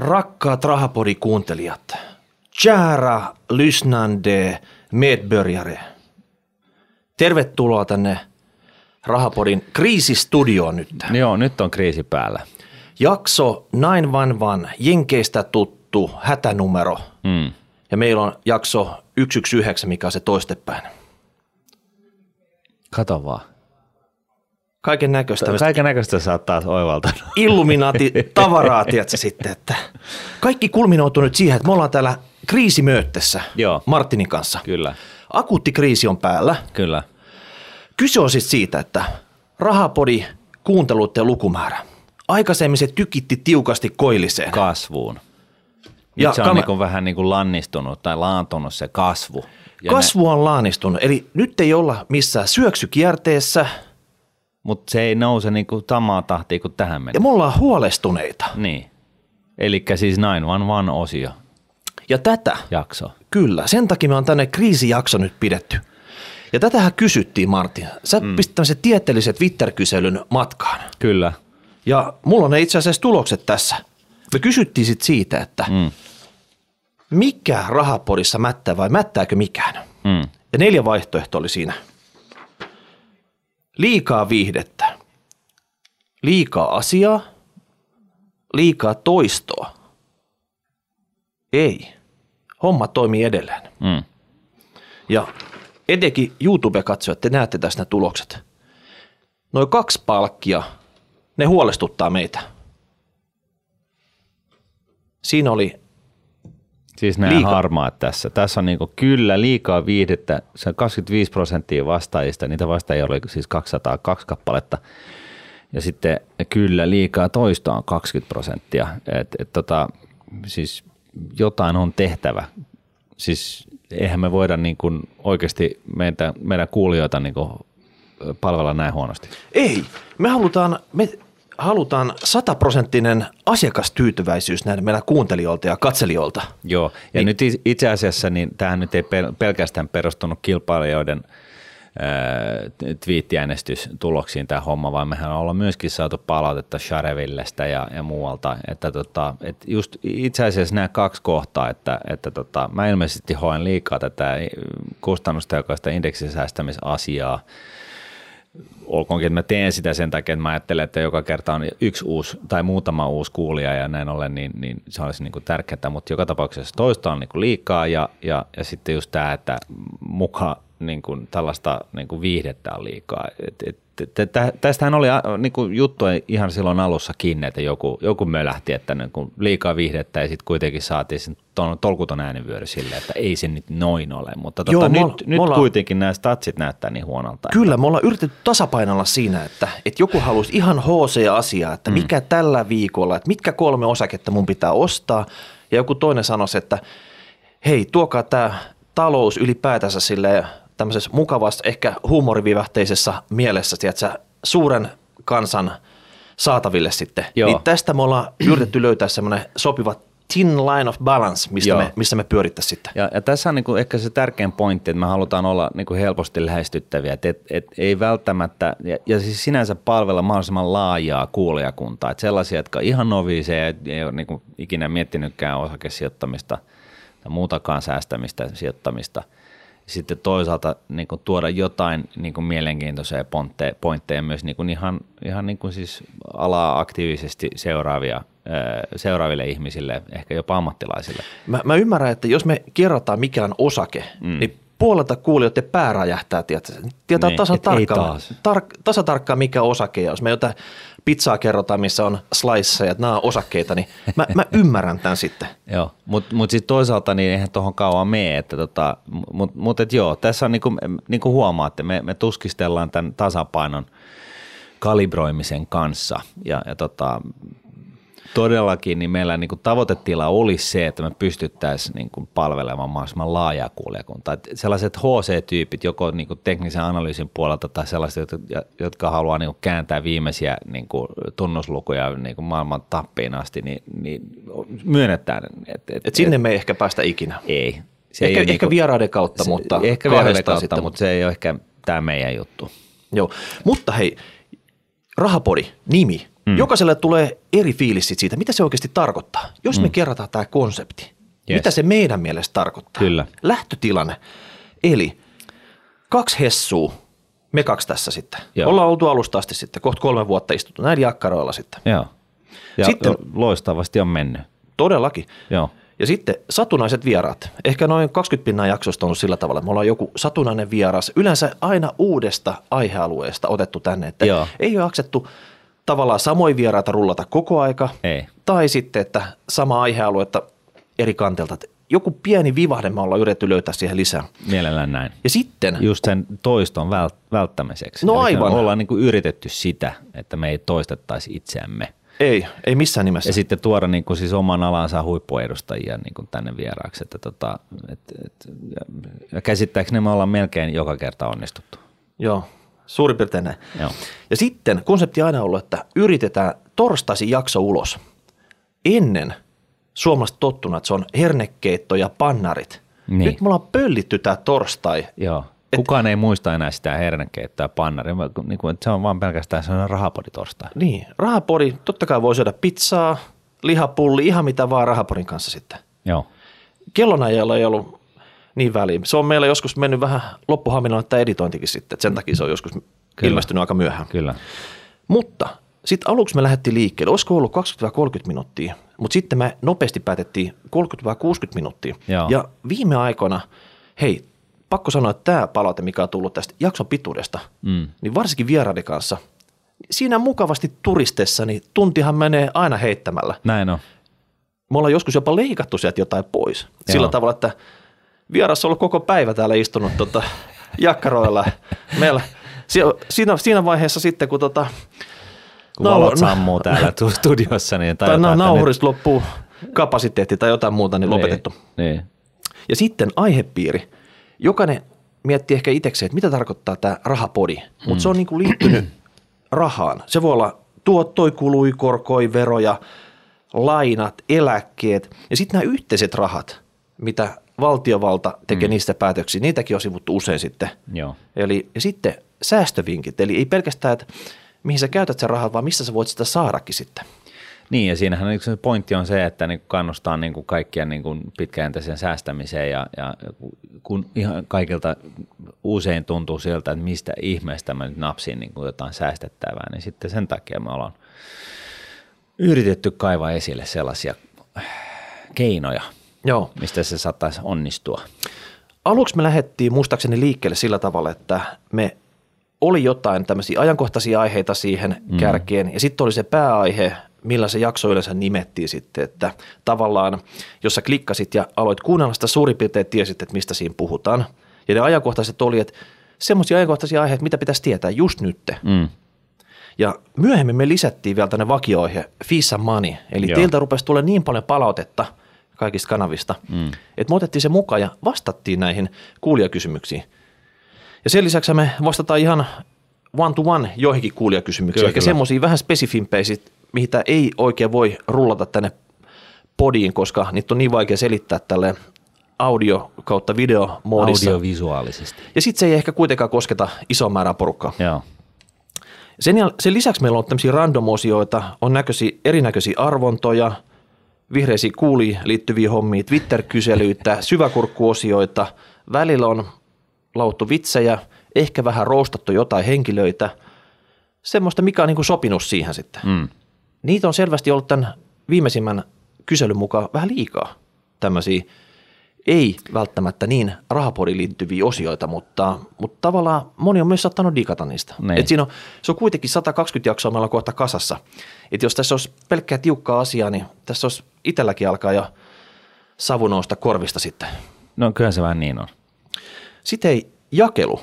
Rakkaat Rahapodi-kuuntelijat, kära lyssnande medbörjare. Tervetuloa tänne Rahapodin kriisistudioon nyt. Joo, nyt on kriisi päällä. Jakso 911, Jenkeistä tuttu hätänumero. Mm. Ja meillä on jakso 119, mikä on se toistepäin. Kato vaan. Kaiken näköistä. Kaiken näköistä taas oivaltanut. Illuminaati tavaraa, tiedätkö sitten, että kaikki kulminoituu nyt siihen, että me ollaan täällä kriisimööttessä Joo. Martinin kanssa. Kyllä, Akuutti kriisi on päällä. kyllä. Kyse on siis siitä, että rahapodi kuunteluiden lukumäärä. Aikaisemmin se tykitti tiukasti koilliseen. Kasvuun. Nyt Ja se on kam- niin vähän niin kuin lannistunut tai laantunut se kasvu. Ja Kasvu on laanistunut, eli nyt ei olla missään syöksykierteessä mutta se ei nouse niin kuin samaa tahtia kuin tähän ja mennessä. me ollaan huolestuneita. Niin. Eli siis 911-osio Ja tätä, jakso. kyllä, sen takia me on tänne kriisijakso nyt pidetty. Ja tätähän kysyttiin, Martin. Sä mm. pistit tämmöisen tieteellisen Twitter-kyselyn matkaan. Kyllä. Ja mulla on ne itse asiassa tulokset tässä. Me kysyttiin sit siitä, että Mm. mikä rahapodissa mättää vai mättääkö mikään? Mm. Ja neljä vaihtoehtoa oli siinä. Liikaa viihdettä, liikaa asiaa, liikaa toistoa. Ei. Homma toimii edelleen. Mm. Ja etenkin YouTube-katsojat, te näette tästä ne tulokset. Noin kaksi palkkia, ne huolestuttaa meitä. Siinä oli, Siis nämä Liika. harmaat tässä. Tässä on niinku kyllä liikaa viihdettä. Se on 25 prosenttia vastaajista. Niitä vastaajia oli siis 202 kappaletta. Ja sitten kyllä liikaa toista on 20 prosenttia. Et, et tota, siis jotain on tehtävä. Siis eihän me voida niin kuin oikeasti meitä, meidän kuulijoita niin kuin palvella näin huonosti. ei, me halutaan, me halutaan sataprosenttinen asiakastyytyväisyys näiden meidän kuuntelijoilta ja katselijoilta. Joo, ja Niin. nyt itse asiassa niin tämähän nyt ei pel- pelkästään perustunut kilpailijoiden ää, twiittiäänestystuloksiin tämä homma, vaan mehän ollaan myöskin saatu palautetta Sharevillestä ja, ja muualta, että tota, et just itse asiassa nämä kaksi kohtaa, että, että tota, mä ilmeisesti hoen liikaa tätä kustannustehokasta indeksisäästämisasiaa, olkoonkin, että mä teen sitä sen takia, että mä ajattelen, että joka kerta on yksi uusi tai muutama uusi kuulija ja näin ollen, niin, niin se olisi niin kuin tärkeää, mutta joka tapauksessa toista on niin kuin liikaa ja, ja, ja sitten just tämä, että muka niin kuin tällaista niin kuin viihdettä on liikaa. Et, et, tästähän oli niin kuin juttu ihan silloin alussakin, että joku, joku mölähti, että niin kuin liikaa viihdettä ja sitten kuitenkin saatiin sen ton, tolkuton äänivyöry sille, että ei se nyt noin ole, mutta Joo, tota, nyt, olla- nyt olla- kuitenkin nämä statsit näyttää niin huonolta. Kyllä, me ollaan yritetty tasapainolla siinä, että, että joku haluaisi ihan HC-asiaa, että mikä tällä viikolla, että mitkä kolme osaketta mun pitää ostaa. Ja joku toinen sanoisi, että hei, tuokaa tämä talous ylipäätänsä sille tämmöisessä mukavassa, ehkä huumorivivahteisessa mielessä, tiedätkö, suuren kansan saataville sitten. Joo. Niin tästä me ollaan yritetty löytää semmoinen sopiva thin line of balance, mistä, Joo. me, missä me pyörittäisiin sitten. Ja, ja tässä on niin kuin ehkä se tärkein pointti, että me halutaan olla niin kuin helposti lähestyttäviä, että et, et ei välttämättä, ja, ja siis sinänsä palvella mahdollisimman laajaa kuulijakuntaa, että sellaisia, jotka ihan noviiseja ja ei ole niin kuin ikinä miettinytkään osakesijoittamista tai muutakaan säästämistä sijoittamista. Sitten toisaalta niin kuin tuoda jotain niin kuin mielenkiintoisia pointteja, pointteja myös niin kuin ihan, ihan niin kuin siis alaa aktiivisesti seuraavia, seuraaville ihmisille, ehkä jopa ammattilaisille. Mä, mä ymmärrän, että jos me kerrotaan mikä on osake, mm. niin puolelta kuulijoiden pää räjähtää, tiedätkö? tietää Niin, ei tarkkaan, tar, tasa tarkkaan mikä osake, ja jos me jotain pizzaa kerrotaan, missä on sliceja, että nämä on osakkeita, niin mä, mä ymmärrän tämän sitten. Joo, mutta mut sitten toisaalta niin eihän tuohon kauan mene, että tota, mutta mut et joo, tässä on niinku, niinku huomaatte, me, me tuskistellaan tämän tasapainon kalibroimisen kanssa ja, ja tota, todellakin niin meillä niin kuin tavoitetila olisi se, että me pystyttäisiin niin kuin palvelemaan mahdollisimman laajaa kuulijakuntaa. Et sellaiset HC-tyypit, joko niin kuin teknisen analyysin puolelta tai sellaiset, jotka, jotka haluaa niin kuin kääntää viimeisiä niin kuin tunnuslukuja niin kuin maailman tappiin asti, niin, niin myönnetään. Et, et, Et sinne me ei ehkä päästä ikinä. ei. Se Ehkä, ei ehkä niinku- vieraiden kautta, se- mutta Ehkä vieraiden kautta, sitten. mutta se ei ole ehkä tämä meidän juttu. Joo, mutta hei, Rahapodi, nimi. Hmm. Jokaiselle tulee eri fiilis siitä, mitä se oikeasti tarkoittaa. Jos hmm. me kerrataan tämä konsepti, yes. mitä se meidän mielestä tarkoittaa. Kyllä. Lähtötilanne. Eli kaksi hessua, me kaksi tässä sitten. Joo. Ollaan oltu alusta asti sitten, kohta kolme vuotta istuttu näin jakkaroilla sitten. Joo. Ja sitten, loistavasti on mennyt. Todellakin. Joo. Ja sitten satunnaiset vieraat. Ehkä noin 20 pinnan jaksosta on ollut sillä tavalla, että me ollaan joku satunnainen vieras. Yleensä aina uudesta aihealueesta otettu tänne, että Joo. ei ole aksettu tavallaan samoin vieraita rullata koko aika. Ei. Tai sitten, että sama aihealuetta eri kantelta. Joku pieni vivahde me ollaan yritetty löytää siihen lisää. Mielellään näin. Ja sitten... Just sen toiston vält- välttämiseksi. No Eli aivan. Ollaan niin kuin yritetty sitä, että me ei toistettaisi itseämme. Ei, ei missään nimessä. Ja sitten tuoda niin kuin siis oman alansa huippuedustajia niin kuin tänne vieraaksi. Että tota, et, et, ja käsittääkseni me ollaan melkein joka kerta onnistuttu. Joo, suurin piirtein näin. Joo. Ja sitten konsepti aina ollut, että yritetään torstaisin jakso ulos. Ennen suomalaiset tottunut, että se on hernekeitto ja pannarit. Niin. Nyt me ollaan pöllitty tämä torstai. Joo. Kukaan ei muista enää sitä hernekeittoa ja pannari, niin kuin, että se on vaan pelkästään sellainen rahapodi torstai. Niin, rahapodi, totta kai voi syödä pizzaa, lihapulli, ihan mitä vaan rahapodin kanssa sitten. Joo. Kellonajalla ei ollut niin väliin. Se on meillä joskus mennyt vähän loppuhaminalla tämä editointikin sitten, että sen takia se on joskus Kyllä. ilmestynyt aika myöhään. Kyllä. Mutta sitten aluksi me lähdettiin liikkeelle, olisiko ollut 20-30 minuuttia, mutta sitten me nopeasti päätettiin 30-60 minuuttia. Joo. Ja viime aikoina, hei, pakko sanoa, että tämä palaute, mikä on tullut tästä jakson pituudesta, mm. niin varsinkin vieraiden kanssa, siinä mukavasti turistessa, niin tuntihan menee aina heittämällä. Näin on. Me ollaan joskus jopa leikattu sieltä jotain pois. Joo. Sillä tavalla, että vieras on ollut koko päivä täällä istunut tota, jakkaroilla. Meillä, siinä, siinä vaiheessa sitten, kun tota, kun no, valot sammuu täällä studiossa. Niin, tai, tai jotain, nauhurista nyt... loppuu kapasiteetti tai jotain muuta, niin, niin lopetettu. Niin. Ja sitten aihepiiri – jokainen miettii ehkä itsekseen, että mitä tarkoittaa tämä rahapodi, mutta mm. se on niin kuin liittynyt rahaan. Se voi olla tuottoi, kului, korkoi, veroja, lainat, eläkkeet ja sitten nämä yhteiset rahat, mitä valtiovalta tekee mm. niistä päätöksiä, niitäkin on sivuttu usein sitten. Joo. Eli ja sitten säästövinkit, eli ei pelkästään, että mihin sä käytät sen rahat, vaan missä sä voit sitä saadakin sitten. Niin ja siinähän se pointti on se, että niin kannustaa niin kuin kaikkia niin kuin pitkäjänteiseen säästämiseen ja, ja kun ihan kaikilta usein tuntuu siltä, että mistä ihmeestä mä nyt napsin niin kuin jotain säästettävää, niin sitten sen takia me ollaan yritetty kaivaa esille sellaisia keinoja, Joo. mistä se saattaisi onnistua. Aluksi me lähdettiin muistaakseni liikkeelle sillä tavalla, että me oli jotain tämmöisiä ajankohtaisia aiheita siihen mm. kärkeen ja sitten oli se pääaihe, millä se jakso yleensä nimettiin sitten, että tavallaan, jos sä klikkasit ja aloit kuunnella sitä suurin piirtein tiesit, että mistä siinä puhutaan. Ja ne ajankohtaiset oli, että semmoisia ajankohtaisia aiheita, mitä pitäisi tietää just nyt. Mm. Ja myöhemmin me lisättiin vielä tänne vakioihe Fissa Money, eli Joo. teiltä rupesi tulla niin paljon palautetta kaikista kanavista, mm. että me otettiin se mukaan ja vastattiin näihin kuulijakysymyksiin. Ja sen lisäksi me vastataan ihan one to one joihinkin kuulijakysymyksiin, eli semmoisia vähän spesifimpejä mihin ei oikein voi rullata tänne podiin, koska niitä on niin vaikea selittää tälle audio kautta video moodissa. Audiovisuaalisesti. Ja sitten se ei ehkä kuitenkaan kosketa iso määrää porukkaa. Joo. Sen, sen lisäksi meillä on tämmöisiä random-osioita, on näköisiä, erinäköisiä arvontoja, vihreisiin kuuliin liittyviä hommia, Twitter-kyselyitä, syväkurkkuosioita, välillä on lauttu vitsejä, ehkä vähän roostattu jotain henkilöitä, semmoista, mikä on niin kuin sopinut siihen sitten. Mm. Niitä on selvästi ollut tämän viimeisimmän kyselyn mukaan vähän liikaa tämmöisiä ei välttämättä niin rahapodiin liittyviä osioita, mutta, mutta tavallaan moni on myös saattanut digata niistä. Niin. Et siinä on, se on kuitenkin 120 jaksoa meillä on kohta kasassa. Et jos tässä olisi pelkkää tiukkaa asiaa, niin tässä olisi itselläkin alkaa jo savu nousta korvista sitten. No kyllä se vähän niin on. Sitten ei jakelu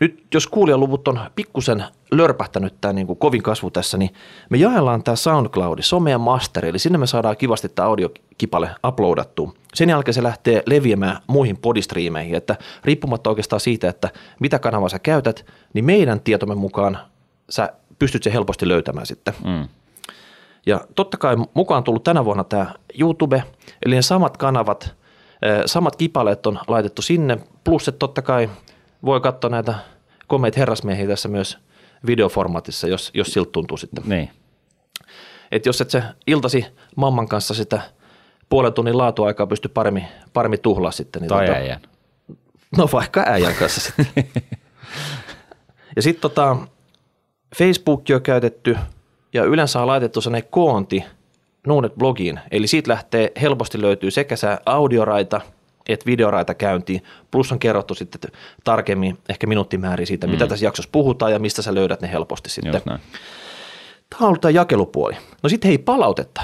nyt jos kuulijaluvut on pikkusen lörpähtänyt tämä niin kuin kovin kasvu tässä, niin me jaellaan tämä SoundCloud, se on meidän masteri, eli sinne me saadaan kivasti tämä audiokipale uploadattua. Sen jälkeen se lähtee leviämään muihin podistriimeihin, että riippumatta oikeastaan siitä, että mitä kanavaa sä käytät, niin meidän tietomme mukaan sä pystyt se helposti löytämään sitten. Mm. Ja totta kai mukaan tullut tänä vuonna tämä YouTube, eli ne samat kanavat, samat kipaleet on laitettu sinne, plus että totta kai – voi katsoa näitä komeita herrasmiehiä tässä myös videoformaatissa, jos, jos siltä tuntuu sitten. Niin. Että jos et se iltasi mamman kanssa sitä puolen tunnin laatuaikaa pysty paremmin, paremmin tuhlaa sitten. Niin Tai tota, äijän. No vaikka äijän kanssa sitten. ja sitten tota, Facebook on käytetty ja yleensä on laitettu sellainen koonti Nuunet-blogiin. Eli siitä lähtee, helposti löytyy sekä se audioraita että videoraita käyntiin, plus on kerrottu sitten tarkemmin ehkä minuuttimääriä siitä, mm. mitä tässä jaksossa puhutaan ja mistä sä löydät ne helposti sitten. Tämä on ollut tämä jakelupuoli. No sitten hei, palautetta.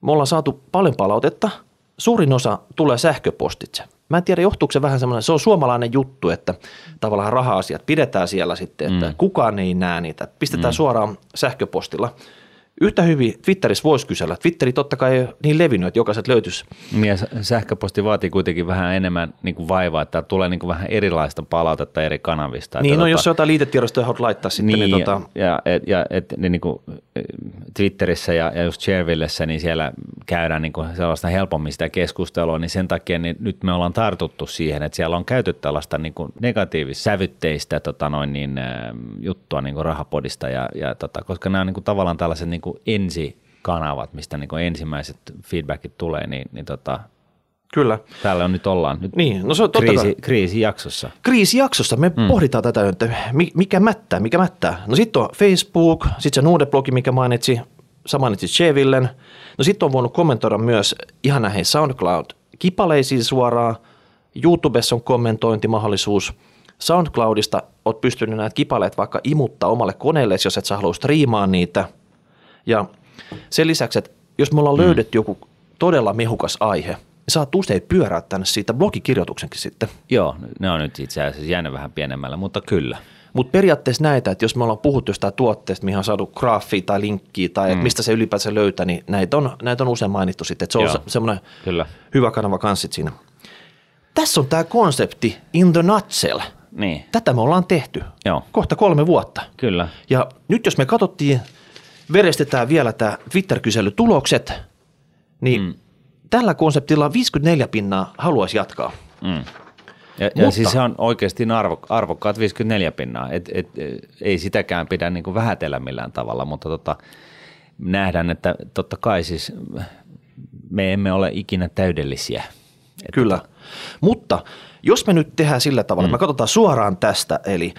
Me ollaan saatu paljon palautetta. Suurin osa tulee sähköpostitse. Mä en tiedä, johtuuko se vähän semmoinen, se on suomalainen juttu, että tavallaan raha-asiat pidetään siellä sitten, että mm. kukaan ei näe niitä. Pistetään mm. suoraan sähköpostilla. Yhtä hyvin Twitterissä voisi kysellä. Twitteri totta kai ei niin levinnyt, että jokaiset löytyisi. Niin ja sä- sähköposti vaatii kuitenkin vähän enemmän niin kuin vaivaa, että tulee niin kuin vähän erilaista palautetta eri kanavista. Niin, että no tota- jos jotain liitetiedostoja haluat laittaa sitten, niin, niin, tota, ja, et, ja et, niin, niin kuin Twitterissä ja, ja just Sharevillessä, niin siellä käydään niin kuin sellaista helpommin sitä keskustelua, niin sen takia niin nyt me ollaan tartuttu siihen, että siellä on käytetty tällaista niin kuin negatiivista sävytteistä tota noin, niin, äh, juttua niin kuin rahapodista, ja, ja tota, koska nämä on niin kuin tavallaan tällaiset niin kuin ensikanavat, mistä niin kuin ensimmäiset feedbackit tulee, niin, niin tota, kyllä. täällä on nyt ollaan nyt Niin, no se on totta kai. kriisi, kriisijaksossa. kriisijaksossa me mm. pohditaan tätä, että mi- mikä mättää, mikä mättää. No sitten on Facebook, sitten se Nuude-blogi, mikä mainitsi, sä mainitsit Chevillen. No sitten on voinut kommentoida myös ihan näihin SoundCloud-kipaleisiin suoraan. YouTubessa on kommentointimahdollisuus. SoundCloudista oot pystynyt näitä kipaleet vaikka imuttaa omalle koneelle, jos et sä halua striimaa niitä. Ja sen lisäksi, että jos me ollaan mm. löydetty joku todella mehukas aihe, niin saat usein pyöräyttää siitä blogikirjoituksenkin sitten. Joo, ne on nyt itse asiassa jäänyt vähän pienemmällä, mutta kyllä. Mutta periaatteessa näitä, että jos me ollaan puhuttu jostain tuotteesta, mihin on saatu graafia tai linkkiä tai mm. mistä se ylipäänsä löytää, niin näitä on, näitä on usein mainittu sitten. Että se on Joo. se, semmoinen Kyllä. hyvä kanava kanssit siinä. Tässä on tämä konsepti in the nutshell. Niin, Tätä me ollaan tehty Joo. kohta kolme vuotta. kyllä. Ja nyt jos me katsottiin, verestetään vielä tämä Twitter-kyselytulokset, niin mm. tällä konseptilla 54 pinnaa haluaisi jatkaa. Mm. Ja, ja siis se on oikeasti arvo, arvokkaat 54 pinnaa. Et, et, et, ei sitäkään pidä niin kuin vähätellä millään tavalla, mutta tota, nähdään, että totta kai siis me emme ole ikinä täydellisiä. Et Kyllä. Mutta jos me nyt tehdään sillä tavalla, mm. me katsotaan suoraan tästä, eli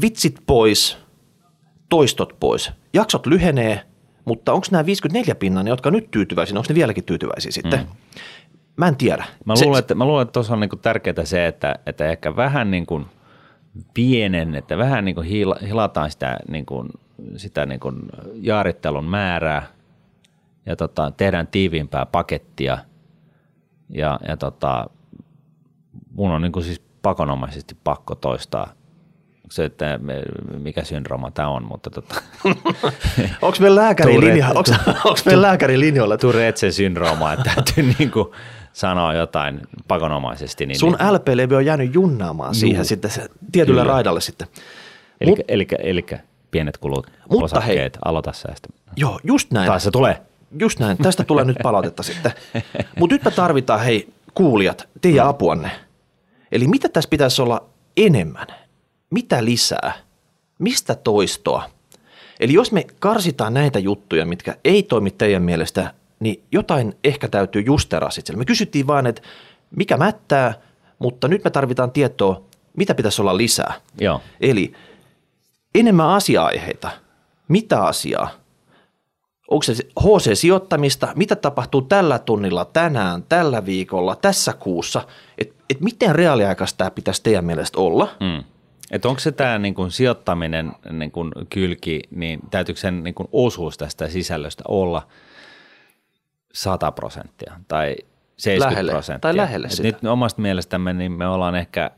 vitsit pois, toistot pois. Jaksot lyhenee, mutta onko nämä 54 pinnaa, ne, jotka nyt tyytyväisiä, onko ne vieläkin tyytyväisiä sitten? Mm. Mä en tiedä. Mä Se- luulen, että, mä luulen, että tuossa on niin tärkeää se, että, että ehkä vähän niin kuin pienen, että vähän niin kuin hila- hilataan sitä, niin kuin, sitä niin kuin jaarittelun määrää ja tota, tehdään tiiviimpää pakettia ja, ja tota, mun on niin kuin siis pakonomaisesti pakko toistaa se, että mikä syndrooma tämä on, mutta tota, Onko meillä lääkäri linja? Meillä lääkäri linjoilla? Tourette'n syndrooma, että täytyy niin kuin sanoa jotain pakonomaisesti. Niin, Sun niin, LP-levy on jäänyt junnaamaan siihen Juu. sitten se, tietylle Kyllä. raidalle sitten. Eli, Mut- eli, eli pienet kulut, Mutta osakkeet, aloita säästä. Joo, just näin. Taas se tulee. Just näin. Tästä tulee nyt palautetta sitten. Mutta nyt me tarvitaan, hei kuulijat, teidän Mm. apuanne. Eli mitä tässä pitäisi olla enemmän? Mitä lisää? Mistä toistoa? Eli jos me karsitaan näitä juttuja, mitkä ei toimi teidän mielestä, niin jotain ehkä täytyy justeraa sitten. Me kysyttiin vain, että mikä mättää, mutta nyt me tarvitaan tietoa, mitä pitäisi olla lisää. Joo, Eli enemmän asia-aiheita. Mitä asiaa? Onko se HC-sijoittamista? Mitä tapahtuu tällä tunnilla, tänään, tällä viikolla, tässä kuussa? Et, et miten reaaliaikaista tämä pitäisi teidän mielestä olla? mm. Et onko se tämä niin kun sijoittaminen niin kun kylki, niin täytyykö sen niin kun osuus tästä sisällöstä olla 100 prosenttia tai 70 Lähelle, prosenttia? tai lähelle Et sitä. Nyt omasta mielestämme niin me ollaan ehkä,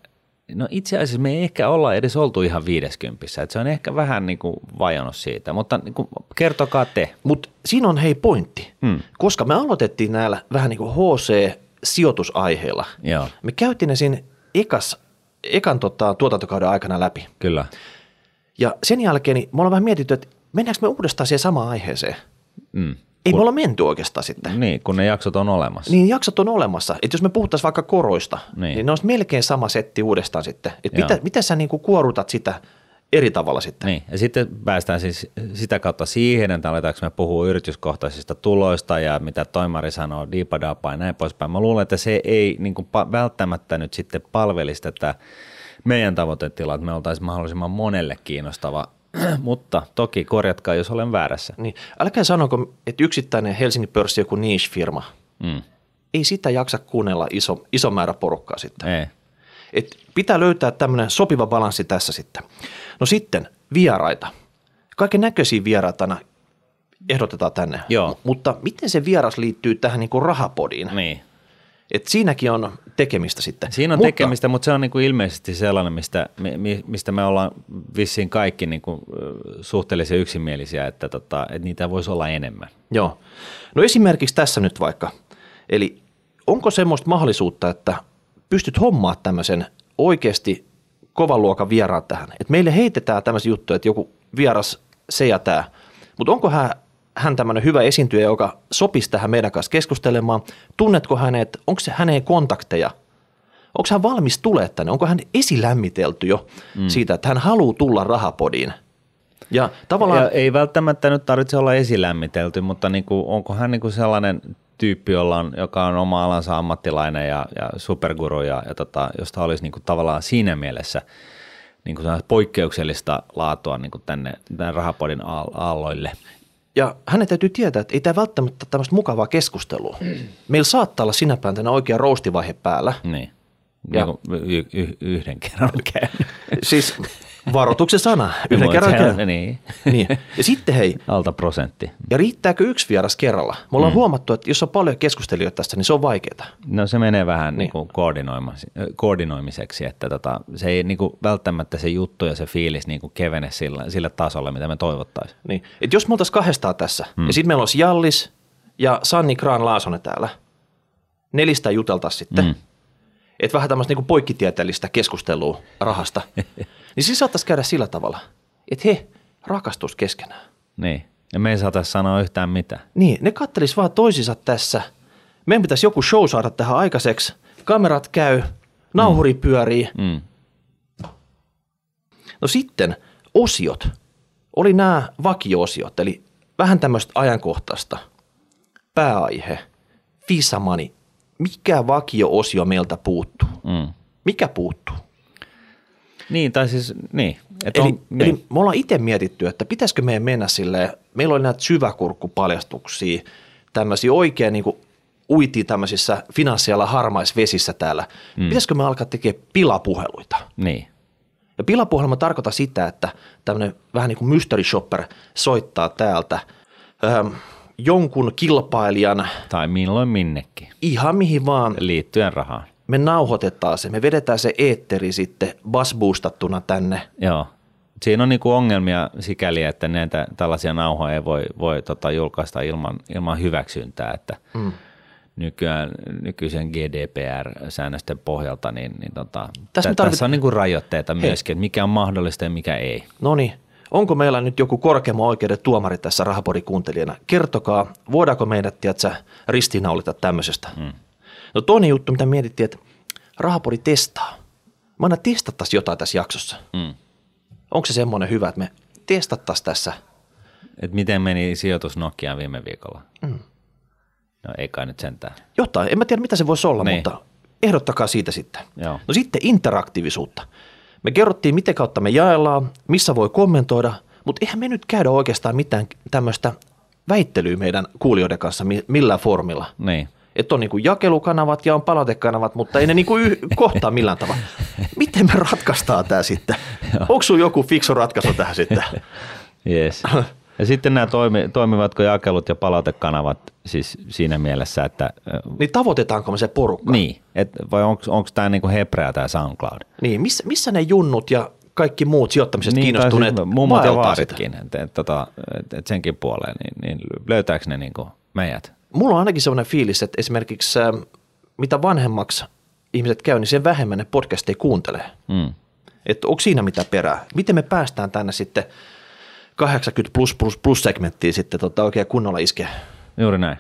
no itse asiassa me ei ehkä olla edes oltu ihan 50, että se on ehkä vähän niin kuin vajonnut siitä, mutta niin kuin, kertokaa te. Mutta siinä on hei pointti, Hmm. koska me aloitettiin näillä vähän niin kuin HC-sijoitusaiheilla. Joo, Me käytiin ne siinä ekas, ekan tota, tuotantokauden aikana läpi. kyllä. Ja sen jälkeen niin me ollaan vähän mietitty, että mennäänkö me uudestaan siihen samaan aiheeseen. Mm. Ei me olla menty oikeastaan sitten. Niin, kun ne jaksot on olemassa. Niin jaksot on olemassa. Että jos me puhuttaisiin vaikka koroista, niin, Niin. ne olisi melkein sama setti uudestaan sitten. Että mitä, miten sä niin kuin kuorutat sitä eri tavalla sitten. Niin, ja sitten päästään siis sitä kautta siihen, että aletaanko me puhua yrityskohtaisista tuloista ja mitä toimari sanoo, diipadapa ja näin poispäin. Mä luulen, että se ei niin kuin välttämättä nyt sitten palvelisi tätä meidän tavoitetilaa, että me oltaisiin mahdollisimman monelle kiinnostava, mutta toki korjatkaa, jos olen väärässä. Niin, älkää sanoko, että yksittäinen Helsingin pörssi joku niche-firma, mm. ei sitä jaksa kuunnella iso, iso määrä porukkaa sitten. Ei. Et pitää löytää tämmöinen sopiva balanssi tässä sitten. No sitten vieraita. Kaiken näköisiä vieraita ehdotetaan tänne. Joo. M- mutta miten se vieras liittyy tähän niin kuin rahapodiin? Niin. Et siinäkin on tekemistä sitten. Siinä on mutta, tekemistä, mutta se on niin kuin ilmeisesti sellainen, mistä, mistä me ollaan vissiin kaikki niin kuin suhteellisen yksimielisiä, että, tota, että niitä voisi olla enemmän. Joo. No esimerkiksi tässä nyt vaikka. Eli onko semmoista mahdollisuutta, että pystyt hommaa tämmöisen oikeasti kovan luokan vieraan tähän. Et meille heitetään tämmöisiä juttuja, että joku vieras se ja tämä. Mutta onko hän, hän tämmöinen hyvä esiintyjä, joka sopisi tähän meidän kanssa keskustelemaan? Tunnetko hänet, onko se hänen kontakteja? Onko hän valmis tulee tänne? Onko hän esilämmitelty jo mm. siitä, että hän haluaa tulla rahapodiin? Ja, tavallaan... ja ei välttämättä nyt tarvitse olla esilämmitelty, mutta niin kuin, onko hän niin kuin sellainen tyyppi, jolla on, joka on oma alansa ammattilainen ja, ja superguru, ja, ja tota, josta olisi niin kuin tavallaan siinä mielessä niin kuin poikkeuksellista laatua niin kuin tänne, tänne rahapodin aalloille. Ja hänen täytyy tietää, että ei tämä välttämättä tämmöistä mukavaa keskustelua. Meillä saattaa olla sinä päivänä oikea roustivaihe päällä. Niin. Ja, niin y- y- yhden kerran käynyt. Siis Varoituksen sana. Yhden kerran käy. Niin. niin. Ja sitten hei. Alta prosentti. Ja riittääkö yksi vieras kerralla? Me ollaan mm. huomattu, että jos on paljon keskustelijoita tästä, niin se on vaikeaa. No se menee vähän niin. Niin koordinoimiseksi, että tota, se ei niin kuin välttämättä se juttu ja se fiilis niin kuin kevene sillä, sillä tasolla, mitä me toivottaisiin. Niin. Et jos me oltaisiin kahdestaan tässä, mm. ja sitten meillä olisi Jallis ja Sanni Kraan Laasonen täällä, nelistä jutelta sitten, mm. että vähän tämmöistä niin poikkitieteellistä keskustelua rahasta. Niin siis saattaisi käydä sillä tavalla, että he rakastus keskenään. Niin. Ja me ei saataisi sanoa yhtään mitään. Niin, ne kattelis vaan toisinsa tässä. Meidän pitäisi joku show saada tähän aikaiseksi. Kamerat käy, nauhuri mm. pyörii. Mm. No sitten osiot. Oli nämä vakio-osiot, eli vähän tämmöistä ajankohtaista. Pääaihe, fisamani. Mikä vakio-osio meiltä puuttuu? Mm. Mikä puuttuu? Niin, tai siis, niin. Että eli, on, niin. eli me ollaan itse mietitty, että pitäisikö meidän mennä silleen, meillä oli näitä syväkurkkupaljastuksia, tämmöisiä oikein niin kuin uitiin tämmöisissä finanssialla harmaisvesissä täällä. Mm. Pitäisikö me alkaa tekemään pilapuheluita? Niin. Ja pilapuhelma tarkoittaa sitä, että tämmöinen vähän niin kuin mystery shopper soittaa täältä ähm, jonkun kilpailijan. Tai milloin minnekin. Ihan mihin vaan. Liittyen rahaan me nauhoitetaan se, me vedetään se eetteri sitten basboostattuna tänne. Joo. Siinä on niinku ongelmia sikäli, että näitä tällaisia nauhoja ei voi, voi tota julkaista ilman, ilman hyväksyntää, että mm. nykyään, nykyisen GDPR-säännösten pohjalta, niin, niin tota, tässä, t- tarvit... tässä on niinku rajoitteita Hei. myöskin, että mikä on mahdollista ja mikä ei. No niin, onko meillä nyt joku korkeamman oikeuden tuomari tässä rahapodikuuntelijana? Kertokaa, voidaanko meidät, tiedätkö, ristiinnaulita tämmöisestä? Mm. No toinen juttu, mitä mietittiin, että rahapori testaa. Mä aina testattaisiin jotain tässä jaksossa. Mm. Onko se semmoinen hyvä, että me testattaisiin tässä? Et miten meni sijoitus Nokiaan viime viikolla? Mm. No ei kai nyt sentään. Jotain, en mä tiedä mitä se voisi olla, niin. mutta ehdottakaa siitä sitten. Joo. No sitten interaktiivisuutta. Me kerrottiin, miten kautta me jaellaan, missä voi kommentoida, mutta eihän me nyt käydä oikeastaan mitään tämmöistä väittelyä meidän kuulijoiden kanssa millään formilla. Niin että on niin kuin jakelukanavat ja on palautekanavat, mutta ei ne niin kuin yh- kohtaa millään tavalla. Miten me ratkaistaan tämä sitten? Onko sinulla joku fiksu ratkaisu tähän sitten? Yes. Ja sitten nämä toimi, toimivatko jakelut ja palautekanavat siis siinä mielessä, että... Niin tavoitetaanko me se porukka? Niin, et, vai onko tämä niinku Hebrea tai SoundCloud? Niin, missä, missä ne junnut ja kaikki muut sijoittamisesta niin, kiinnostuneet siis mummot ja vaaritkin, että et, tota, et, et senkin puoleen, niin, niin löytääkö ne niinku meidät? Mulla on ainakin sellainen fiilis, että esimerkiksi äh, mitä vanhemmaksi ihmiset käy, niin sen vähemmän ne podcasteja kuuntelee. Mm. Että onko siinä mitä perää? Miten me päästään tänne sitten 80 plus plus plus segmenttiin sitten tota oikein kunnolla iske? Juuri näin.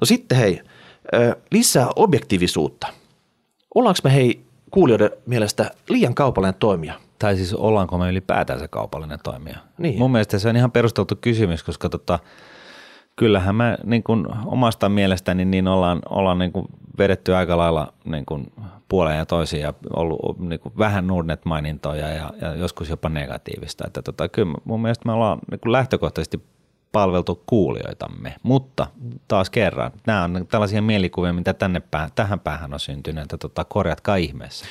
No sitten hei, lisää objektiivisuutta. Ollaanko me hei kuulijoiden mielestä liian kaupallinen toimija? Tai siis ollaanko me ylipäätään se kaupallinen toimija? Niin. Mun mielestä se on ihan perusteltu kysymys, koska tota, kyllähän me niin kuin omasta mielestäni niin ollaan, ollaan niin kuin vedetty aika lailla niin kuin puoleen ja toisiin ja ollut niin kuin vähän Nordnet-mainintoja ja, ja joskus jopa negatiivista. Että tota, kyllä mun mielestä me ollaan niin kuin lähtökohtaisesti palveltu kuulijoitamme, mutta taas kerran, nämä on tällaisia mielikuvia, mitä tänne pää, tähän päähän on syntynyt, että tota, korjatkaa ihmeessä.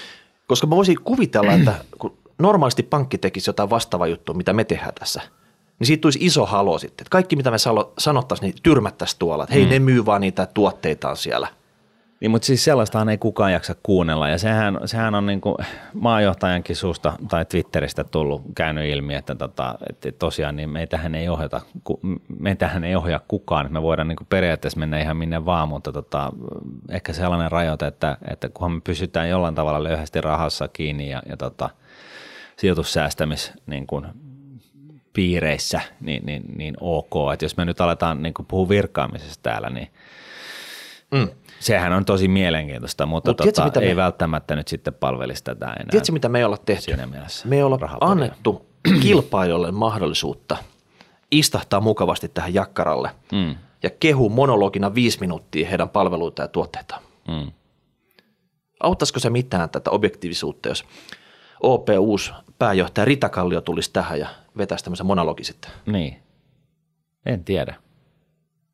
Koska mä voisin kuvitella, että kun normaalisti pankki tekisi jotain vastaavaa juttua, mitä me tehdään tässä, niin siitä tulisi iso halo sitten. Että kaikki, mitä me sanottaisiin, niin tyrmättäisiin tuolla, että hei, mm. ne myy vaan niitä tuotteitaan siellä. Niin, mutta siis sellaistahan ei kukaan jaksa kuunnella ja sehän, sehän on niin kuin maajohtajankin suusta tai Twitteristä tullut käynyt ilmi, että, tota, että tosiaan niin meitähän ei, ohjata, meitähän ei ohjaa kukaan. Me voidaan niin kuin periaatteessa mennä ihan minne vaan, mutta tota, ehkä sellainen rajoite, että, että kunhan me pysytään jollain tavalla löyhästi rahassa kiinni ja, ja tota, sijoitussäästämis niin kuin piireissä, niin, niin, niin ok. Että jos me nyt aletaan niin puhua virkaamisesta täällä, niin mm Sehän on tosi mielenkiintoista, mutta Mut tota, tiedätkö, mitä ei me... välttämättä nyt sitten palvelisi tätä enää. Tiedätkö, mitä me ei olla tehty? Me ei olla annettu kilpailijoille mahdollisuutta istahtaa mukavasti tähän jakkaralle mm. ja kehu monologina viisi minuuttia heidän palveluita ja tuotteita. Mm. Auttaisiko se mitään tätä objektiivisuutta, jos OP uusi pääjohtaja Rita Kallio tulisi tähän ja vetäisi tämmöisen monologi sitten? Niin. En tiedä.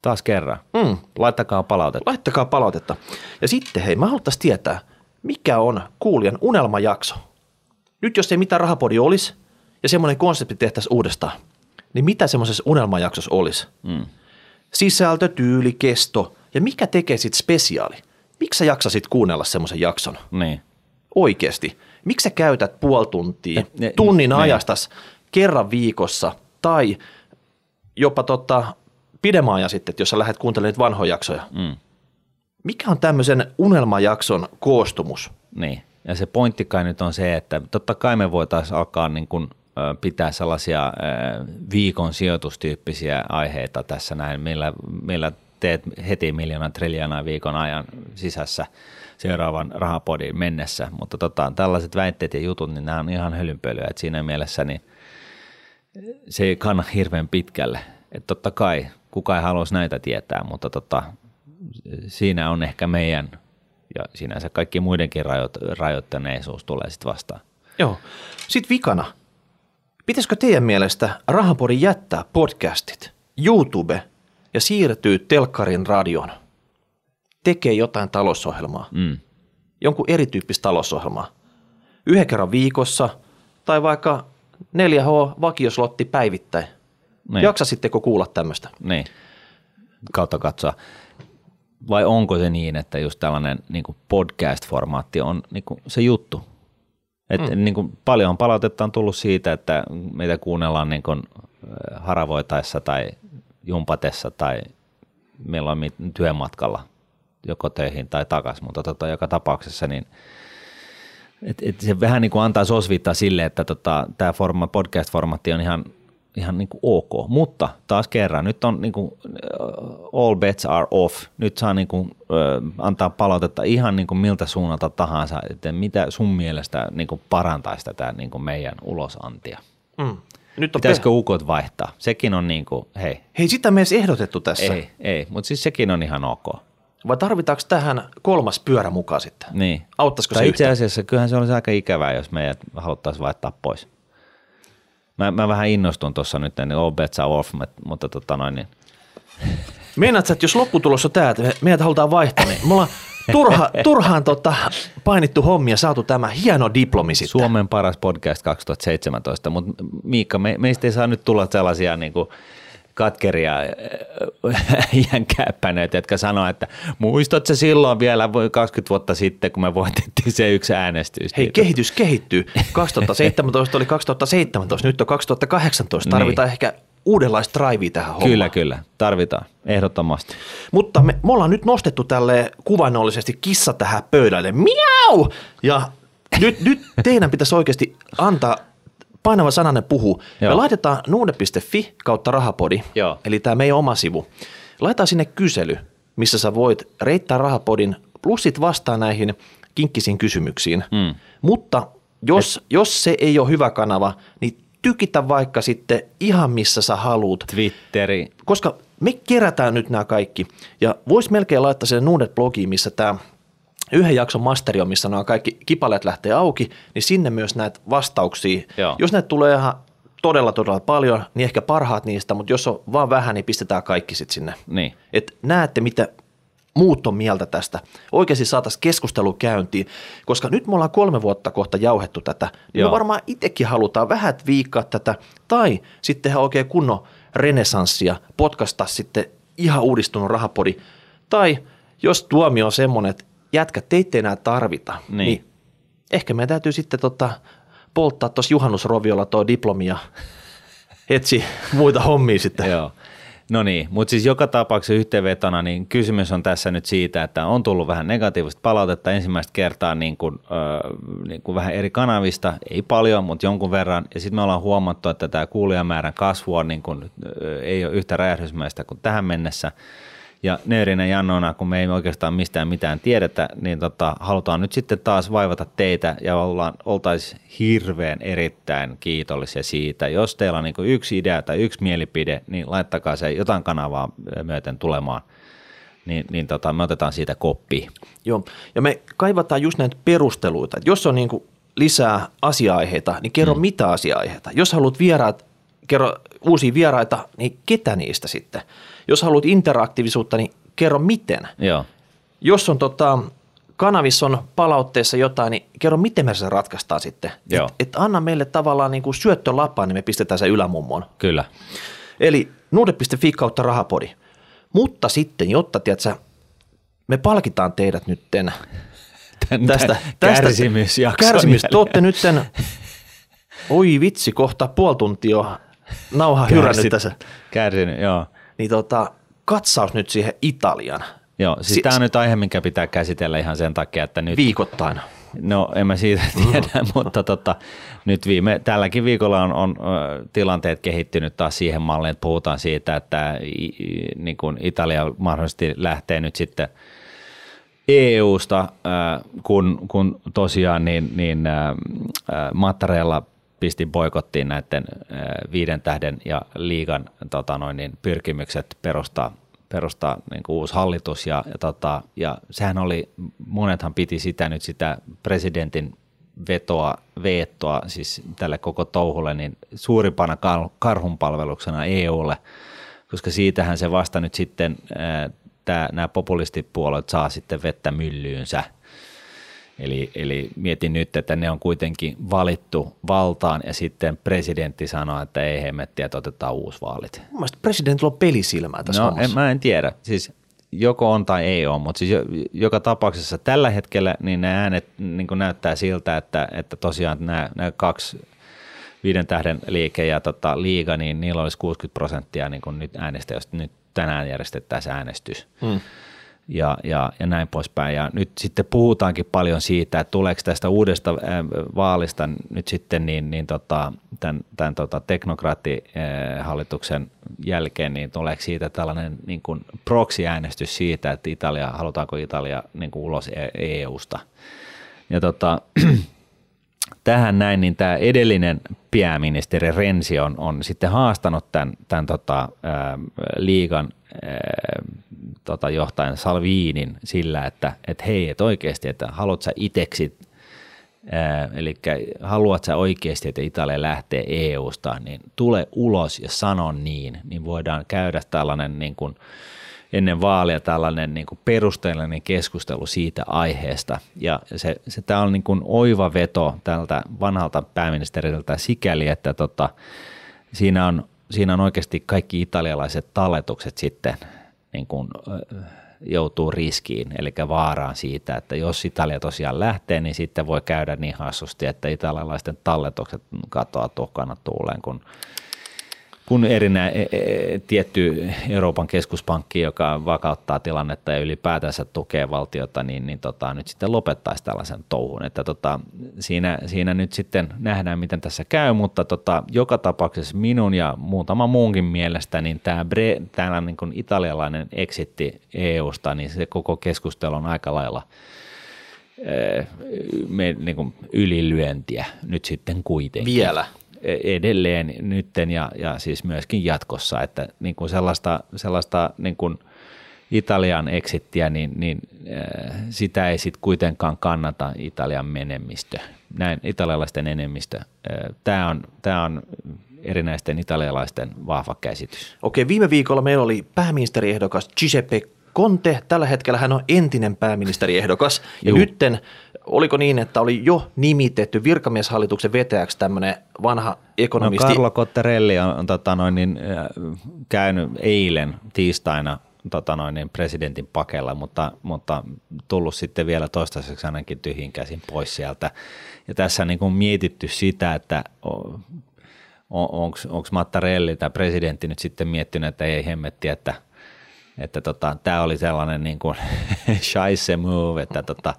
Taas kerran. Mm. Laittakaa palautetta. Laittakaa palautetta. Ja sitten hei, mä haluaisin tietää, mikä on kuulijan unelmajakso. Nyt jos ei mitään rahapodi olisi ja semmoinen konsepti tehtäisiin uudestaan, niin mitä semmoisessa unelmajaksossa olisi? Mm. Sisältö, tyyli, kesto ja mikä tekee sitten spesiaali? Miksi sä jaksasit kuunnella semmoisen jakson? Niin. Oikeasti. Miksi sä käytät puoli tuntia, ne, ne, tunnin ne, ajastas kerran viikossa tai jopa tota, pidemmän ajan sitten, jos sä lähdet kuuntelemaan vanhoja jaksoja. Mm. Mikä on tämmöisen unelmajakson koostumus? Niin, ja se pointti kai nyt on se, että totta kai me voitaisiin alkaa niin kuin pitää sellaisia viikon sijoitustyyppisiä aiheita tässä näin, millä, millä teet heti miljoonan triljoonaa viikon ajan sisässä seuraavan rahapodin mennessä, mutta tota, tällaiset väitteet ja jutut, niin nämä on ihan hölynpölyä, että siinä mielessä niin se ei kanna hirveän pitkälle. Että totta kai kuka ei haluaisi näitä tietää, mutta tota, siinä on ehkä meidän ja sinänsä kaikki muidenkin rajoit, rajoittaneisuus tulee sitten vastaan. Joo. Sitten vikana. Pitäisikö teidän mielestä Rahapodin jättää podcastit, YouTube ja siirtyy telkkarin radion? Tekee jotain talousohjelmaa. Mm. Jonkun erityyppistä talousohjelmaa. Yhden kerran viikossa tai vaikka 4H vakioslotti päivittäin – niin. Jaksasitteko kuulla tämmöistä? Niin, kautta katsoa. Vai onko se niin, että just tällainen niin podcast-formaatti on niin se juttu? Et, mm. niin kuin, paljon palautetta on tullut siitä, että meitä kuunnellaan niin kuin, haravoitaessa tai jumpatessa tai milloin työmatkalla joko töihin tai takaisin, mutta tota, joka tapauksessa niin et, et se vähän niin kuin antaa sosviittaa sille, että tota, tämä forma, podcast-formaatti on ihan ihan niin kuin ok. Mutta taas kerran, nyt on niin kuin, all bets are off. Nyt saa niin kuin, antaa palautetta ihan niin kuin miltä suunnalta tahansa, että mitä sun mielestä niin kuin parantaisi tätä niin kuin meidän ulosantia. Mm. Nyt on Pitäisikö pe- ukot vaihtaa? Sekin on niin kuin, hei. Hei, sitä me ehdotettu tässä. Ei, ei mutta siis sekin on ihan ok. Vai tarvitaanko tähän kolmas pyörä mukaan sitten? Niin. Auttaisiko tai se itse asiassa kyllähän se olisi aika ikävää, jos meidät haluttaisiin vaihtaa pois. Mä, mä vähän innostun tuossa nyt, niin all bets are off, mutta tota noin niin. Meinaat että jos lopputulos on tämä, että meidät halutaan vaihtaa, niin me ollaan turha, turhaan tota, painittu hommia, saatu tämä hieno diplomi sitten. Suomen paras podcast 2017, mutta Miikka, me, meistä ei saa nyt tulla sellaisia niin kuin – katkeria jänkääppäneet, jotka sanoo, että muistatko silloin vielä 20 vuotta sitten, kun me voitettiin se yksi äänestys. Hei, kehitys kehittyy. 2017 oli 2017, nyt on 2018. Tarvitaan niin. ehkä uudenlaista drivea tähän hommaan. Kyllä, kyllä. Tarvitaan. Ehdottomasti. Mutta me, me ollaan nyt nostettu tälle kuvainnollisesti kissa tähän pöydälle. Miau! Ja nyt, nyt teidän pitäisi oikeasti antaa painava sananen puhuu. Joo. Me laitetaan nuude.fi kautta rahapodi, Joo. eli tämä meidän oma sivu. Laitetaan sinne kysely, missä sä voit reittää rahapodin, plussit vastaa näihin kinkkisiin kysymyksiin. Mm. Mutta jos, Et... jos se ei ole hyvä kanava, niin tykitä vaikka sitten ihan missä sä haluut. Twitteri. Koska me kerätään nyt nämä kaikki. Ja vois melkein laittaa sen Nuudet-blogiin, missä tämä yhden jakson masteri on, missä nämä kaikki kipaleet lähtee auki, niin sinne myös näitä vastauksia. Joo. Jos näitä tulee ihan todella todella paljon, niin ehkä parhaat niistä, mutta jos on vaan vähän, niin pistetään kaikki sitten sinne. Niin. Et näette, mitä muut on mieltä tästä. Oikeasti saataisiin keskustelu käyntiin, koska nyt me ollaan kolme vuotta kohta jauhettu tätä, niin Joo. me varmaan itsekin halutaan vähän viikkaa tätä, tai sitten tehdä oikein kunnon renesanssia, podcastaa sitten ihan uudistunut rahapodi, tai jos tuomio on semmoinen, että jätkä, teitä ei enää tarvita, niin, niin ehkä meidän täytyy sitten tota, polttaa tuossa juhannusroviolla tuo diplomi ja etsi muita hommia sitten. Joo. No niin, mutta siis joka tapauksessa yhteenvetona, niin kysymys on tässä nyt siitä, että on tullut vähän negatiivista palautetta ensimmäistä kertaa niin kuin, äh, niin kuin vähän eri kanavista, ei paljon, mutta jonkun verran. Ja sitten me ollaan huomattu, että tämä kuulijamäärän kasvu on niin kuin, äh, ei ole yhtä räjähdysmäistä kuin tähän mennessä – ja Neerinen Jannona, kun me ei oikeastaan mistään mitään tiedetä, niin tota, halutaan nyt sitten taas vaivata teitä ja ollaan, oltaisiin hirveän erittäin kiitollisia siitä. Jos teillä on niin yksi idea tai yksi mielipide, niin laittakaa se jotain kanavaa myöten tulemaan. Niin, niin tota, me otetaan siitä koppi. Joo, ja me kaivataan just näitä perusteluita. Jos on niin kuin lisää asia-aiheita, niin kerro mm. mitä asia-aiheita. Jos haluat vieraat, kerro uusia vieraita, niin ketä niistä sitten – jos haluat interaktiivisuutta, niin kerro miten. Joo. Jos on tota, kanavissa on palautteessa jotain, niin kerro miten me se ratkaistaan sitten. Joo. Et, et anna meille tavallaan niin kuin syöttölapaan, niin me pistetään se ylämummoon. Kyllä. Eli nuude.fi kautta rahapodi. Mutta sitten, jotta tiedätkö, me palkitaan teidät nytten Tän, tästä, tästä kärsimysjakson kärsimys. Te olette nytten, oi vitsi, kohta puoli tuntia nauha hyrännyt tässä. Kärsinyt, joo niin tota, katsaus nyt siihen Italian. Joo, siis si- tämä on nyt aihe, minkä pitää käsitellä ihan sen takia, että nyt... Viikoittain. No en mä siitä tiedä, mm. mutta tota, nyt viime, tälläkin viikolla on, on tilanteet kehittynyt taas siihen malliin, että puhutaan siitä, että niin kuin Italia mahdollisesti lähtee nyt sitten EU-sta, kun, kun tosiaan niin, niin Mattareella pisti boikottiin näiden viiden tähden ja liigan tota noin, niin pyrkimykset perustaa, perustaa niin kuin uusi hallitus. Ja, ja, tota, ja sehän oli, monethan piti sitä nyt sitä presidentin vetoa, veettoa siis tälle koko touhulle, niin suurimpana karhunpalveluksena EUlle, koska siitähän se vasta nyt sitten nämä populistipuolueet saa sitten vettä myllyynsä – Eli, eli mietin nyt, että ne on kuitenkin valittu valtaan ja sitten presidentti sanoo, että ei hemmettiä, että otetaan uusi vaalit. Mielestäni presidentillä on pelisilmää tässä No en, mä en tiedä. Siis joko on tai ei ole, mutta siis joka tapauksessa tällä hetkellä niin ne äänet niin näyttää siltä, että, että tosiaan nämä, nämä kaksi viiden tähden liike ja tota, liiga, niin niillä olisi 60 prosenttia niin nyt äänestäjistä. Nyt tänään järjestettäisiin äänestys. Hmm ja, ja, ja näin poispäin. Ja nyt sitten puhutaankin paljon siitä, että tuleeko tästä uudesta vaalista nyt sitten niin, niin tota, tämän, tämän tota teknokraattihallituksen jälkeen, niin tuleeko siitä tällainen niin kuin proxy-äänestys siitä, että Italia, halutaanko Italia niin kuin ulos EU-sta. Ja tota, tähän näin, niin tämä edellinen pääministeri Rensi on, on sitten haastanut tämän, tämän tota, ää, liigan ää, tota, johtajan Salviinin sillä, että et hei, että oikeasti, että haluat sä iteksi, ää, eli haluat sä oikeasti, että Italia lähtee EU-sta, niin tule ulos ja sano niin, niin voidaan käydä tällainen niin kuin, ennen vaalia tällainen niin kuin perusteellinen keskustelu siitä aiheesta. Ja se, se tämä on niin kuin oiva veto tältä vanhalta pääministeriltä sikäli, että tota, siinä, on, siinä on oikeasti kaikki italialaiset talletukset sitten niin kuin, joutuu riskiin, eli vaaraan siitä, että jos Italia tosiaan lähtee, niin sitten voi käydä niin hassusti, että italialaisten talletukset katoaa tuhkana tuuleen, kun kun erinä, e, e, tietty Euroopan keskuspankki, joka vakauttaa tilannetta ja ylipäätänsä tukee valtiota, niin, niin tota, nyt sitten lopettaisi tällaisen touhun. Että tota, siinä, siinä nyt sitten nähdään, miten tässä käy, mutta tota, joka tapauksessa minun ja muutama muunkin mielestä, niin tämä bre, tämä niin italialainen exitti EUsta, niin se koko keskustelu on aika lailla me, niin kuin ylilyöntiä nyt sitten kuitenkin. Vielä. Edelleen nytten ja, ja siis myöskin jatkossa, että niin kuin sellaista, sellaista niin kuin Italian exittiä, niin, niin äh, sitä ei sitten kuitenkaan kannata Italian enemmistö, näin italialaisten enemmistö. Äh, tämä on, tämä on erinäisten italialaisten vahva käsitys. Okei, viime viikolla meillä oli pääministeriehdokas Giuseppe Conte, tällä hetkellä hän on entinen pääministeriehdokas. Ja nytten, oliko niin, että oli jo nimitetty virkamieshallituksen vetäjäksi tämmöinen vanha ekonomisti? No Carlo Cottarelli on, on tota noin, niin, äh, käynyt eilen tiistaina tota noin, niin presidentin pakella, mutta, mutta tullut sitten vielä toistaiseksi ainakin tyhjin käsin pois sieltä. Ja tässä on niin kuin mietitty sitä, että onko Mattarelli tai presidentti nyt sitten miettinyt, että ei hemmetti, että, että tota, tämä oli sellainen niin kuin scheisse move, että tota,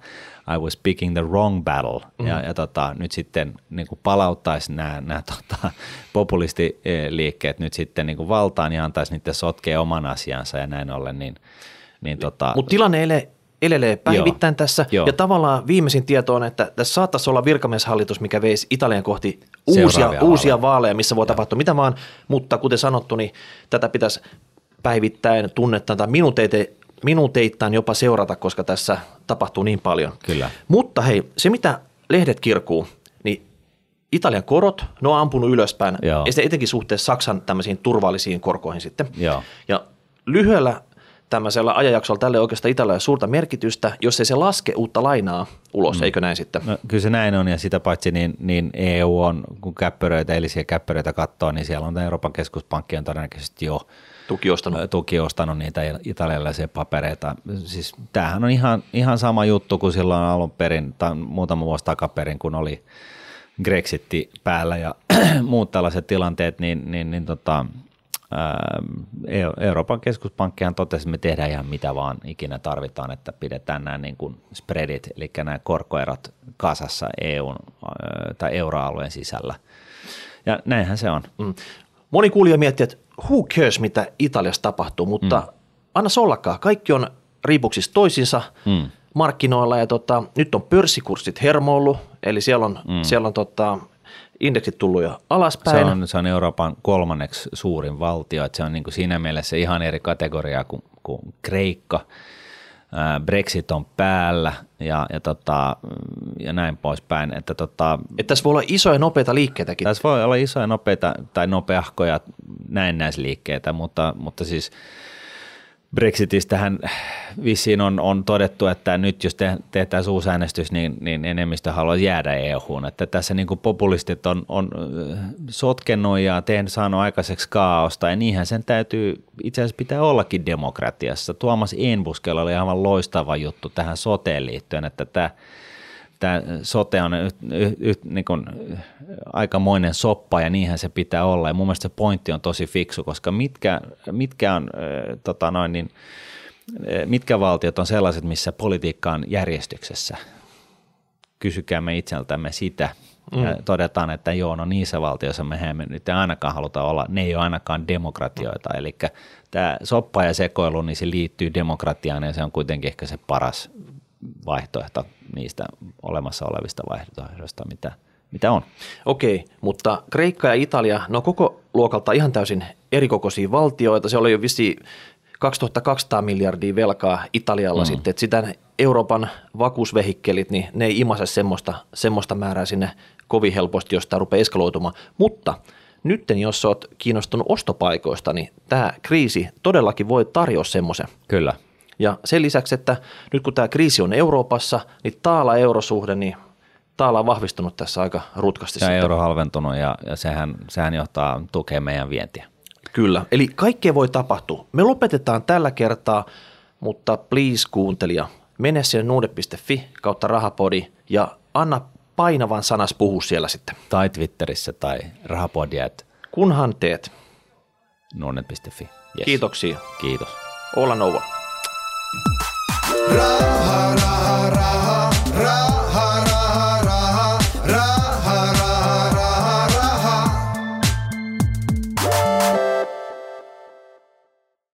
I was picking the wrong battle. Mm. Ja, ja tota, nyt sitten niin kuin palauttaisi nämä, nämä tota, populistiliikkeet nyt sitten niin kuin valtaan ja antaisi niiden sotkea oman asiansa ja näin ollen. Niin, niin tota, Mutta tilanne ele, elelee päivittäin Joo. tässä Joo. ja tavallaan viimeisin tieto on, että tässä saattaisi olla virkamieshallitus, mikä veisi Italian kohti uusia, uusia vaaleja, missä voi Joo. tapahtua mitä vaan, mutta kuten sanottu, niin tätä pitäisi päivittäin tunnetta tai minuuteita minuuteittain jopa seurata, koska tässä tapahtuu niin paljon. Kyllä. Mutta hei, se mitä lehdet kirkuu, niin Italian korot, ne on ampunut ylöspäin, Joo. ja sitten etenkin suhteessa Saksan tämmöisiin turvallisiin korkoihin sitten. Joo. Ja lyhyellä tämmöisellä ajanjaksolla tälle oikeastaan Italialle suurta merkitystä, jos ei se laske uutta lainaa ulos, mm. eikö näin sitten? No, kyllä se näin on, ja sitä paitsi niin, niin EU on, kun käppöröitä, elisiä käppöröitä katsoo, niin siellä on Euroopan keskuspankki on todennäköisesti jo Tuki ostanut. Tuki ostanut niitä italialaisia papereita. Siis tämähän on ihan, ihan sama juttu kuin silloin alun perin, tai muutama vuosi takaperin, kun oli Grexitti päällä ja muut tällaiset tilanteet, niin, niin, niin tota, Euroopan keskuspankkihan totesi, että me tehdään ihan mitä vaan ikinä tarvitaan, että pidetään nämä niin kuin spreadit, eli nämä korkoerot kasassa EUn tai euroalueen sisällä. Ja näinhän se on. Mm. Moni kuulija miettii, että who cares, mitä Italiassa tapahtuu, mutta mm. anna sollakaan. Kaikki on riipuksissa toisinsa mm. markkinoilla ja tota, nyt on pörssikurssit hermoillut, eli siellä on, mm. siellä on tota, indeksit tullut jo alaspäin. Se on, se on Euroopan kolmanneksi suurin valtio, että se on niin kuin siinä mielessä ihan eri kategoria kuin, kuin Kreikka – Brexit on päällä ja, ja, tota, ja näin poispäin. Että tota, että tässä voi olla isoja nopeita liikkeitäkin. Tässä voi olla isoja nopeita tai nopeahkoja näennäisliikkeitä, mutta, mutta siis – Brexitistähän vissiin on, on todettu, että nyt jos te, tehdään uusi äänestys, niin, niin enemmistö haluaa jäädä EU:hun. Että tässä niin kuin populistit on, on sotkennut ja tehnyt, saanut aikaiseksi kaaosta, ja niinhän sen täytyy itse asiassa pitää ollakin demokratiassa. Tuomas Enbuskella oli aivan loistava juttu tähän soteen liittyen, että tämä tämä sote on yh, yh, yh, niin kuin aikamoinen soppa ja niinhän se pitää olla. Ja mun mielestä se pointti on tosi fiksu, koska mitkä, mitkä on äh, tota noin, niin, äh, mitkä valtiot on sellaiset, missä politiikka on järjestyksessä? Kysykäämme itseltämme sitä. Mm. Ja todetaan, että joo, no niissä valtioissa me emme nyt ainakaan haluta olla, ne ei ole ainakaan demokratioita. Eli tämä soppa ja sekoilu, niin se liittyy demokratiaan ja se on kuitenkin ehkä se paras vaihtoehto niistä olemassa olevista vaihtoehdoista, mitä, mitä on. Okei, mutta Kreikka ja Italia, ne on koko luokalta ihan täysin erikokoisia valtioita. Se oli jo vissi 2200 miljardia velkaa Italialla mm. sitten, että sitä Euroopan vakuusvehikkelit, niin ne ei imase semmoista, semmoista määrää sinne kovin helposti, jos tämä rupeaa eskaloitumaan. Mutta nyt jos olet kiinnostunut ostopaikoista, niin tämä kriisi todellakin voi tarjoa semmoisen. Kyllä. Ja sen lisäksi, että nyt kun tämä kriisi on Euroopassa, niin taala-eurosuhde, niin taala on vahvistunut tässä aika rutkasti. Ja sitten. euro halventunut ja, ja sehän, sehän johtaa tukea meidän vientiä. Kyllä, eli kaikkea voi tapahtua. Me lopetetaan tällä kertaa, mutta please kuuntelija, mene sinne nuude.fi kautta rahapodi ja anna painavan sanas puhu siellä sitten. Tai Twitterissä tai rahapodia. Kunhan teet. Nuude.fi. Yes. Kiitoksia. Kiitos. Olla Nova. Rahara